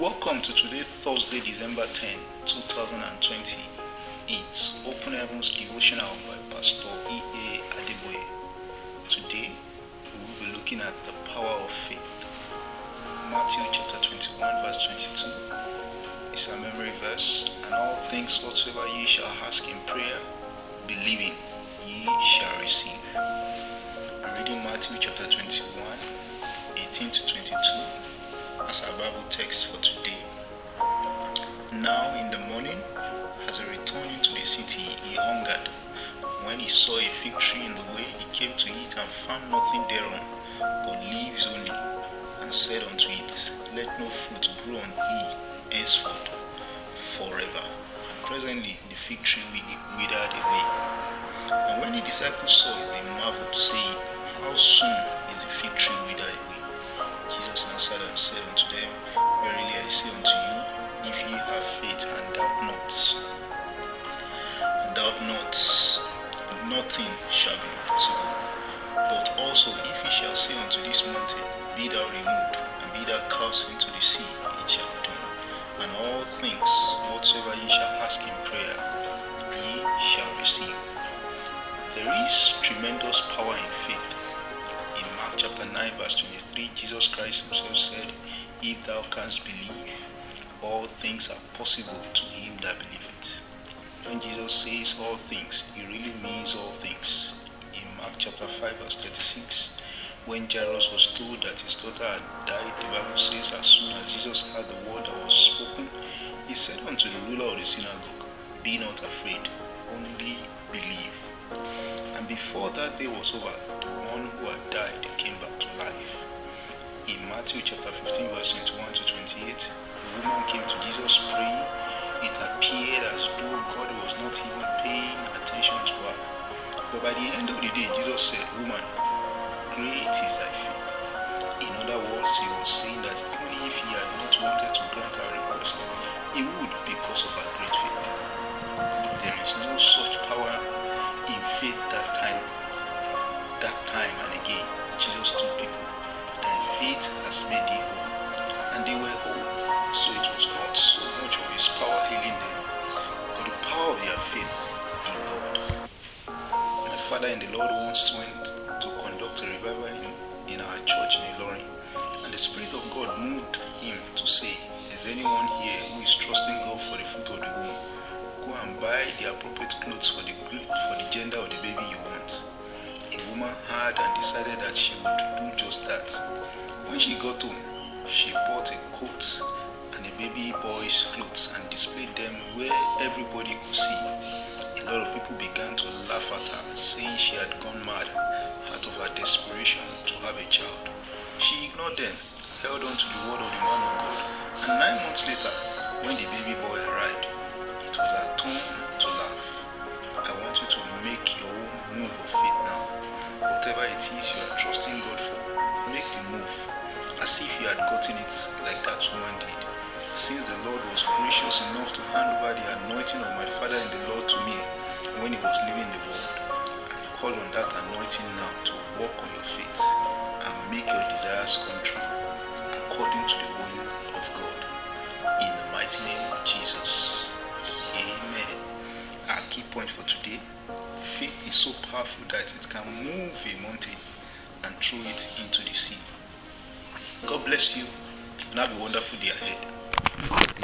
Welcome to today, Thursday, December 10, 2020. It's Open Heavens Devotional by Pastor E.A. Adeboye. Today, we will be looking at the power of faith. Matthew chapter 21, verse 22 is a memory verse. And all things whatsoever ye shall ask in prayer, believing, ye shall receive. Bible text for today. Now in the morning, as he returned into the city, he hungered. When he saw a fig tree in the way, he came to it and found nothing thereon, but leaves only, and said unto it, Let no fruit grow on thee henceforth forever. And presently the fig tree withered away. And when the disciples saw it, they marveled, saying, How soon is the fig tree withered? Jesus answered and said unto them, Verily I say unto you, if ye have faith and doubt not, and doubt not, nothing shall be impossible. But also, if ye shall say unto this mountain, Be thou removed, and be thou cast into the sea, it shall be done. And all things whatsoever ye shall ask in prayer, ye shall receive. There is tremendous power in faith. Chapter 9, verse 23, Jesus Christ himself said, If thou canst believe, all things are possible to him that believeth. When Jesus says all things, he really means all things. In Mark chapter 5, verse 36, when Jairus was told that his daughter had died, the Bible says, as soon as Jesus heard the word that was spoken, he said unto the ruler of the synagogue, Be not afraid, only believe. And before that day was over, the one who had died came back to life. In Matthew chapter 15, verse 21 to 28, a woman came to Jesus praying. It appeared as though God was not even paying attention to her. But by the end of the day, Jesus said, Woman, great is thy faith. In other words, he was saying that even if he had not wanted to grant her request, he would because of her great faith. There is no such that time and again. Jesus told people, Thy faith has made thee whole. And they were whole. So it was not so much of his power healing them, but the power of their faith in God. My father in the Lord once went to conduct a revival in, in our church in Ilorin, and the Spirit of God moved him to say, Is anyone here who is trusting God for the fruit of the womb? Go and buy the appropriate clothes for the for the gender of the woman heard and decided that she would do just that. When she got home, she bought a coat and a baby boy's clothes and displayed them where everybody could see. A lot of people began to laugh at her, saying she had gone mad out of her desperation to have a child. She ignored them, held on to the word of the man of God, and nine months later, Whatever it is you are trusting God for, make the move as if you had gotten it like that woman did. Since the Lord was gracious enough to hand over the anointing of my Father in the Lord to me when he was leaving the world, I call on that anointing now to walk on your faith and make your desires come true according to the will of God. In the mighty name of Jesus. Amen. Our key point for today faith is so powerful that it can move a mountain and throw it into the sea. God bless you and have a wonderful day ahead.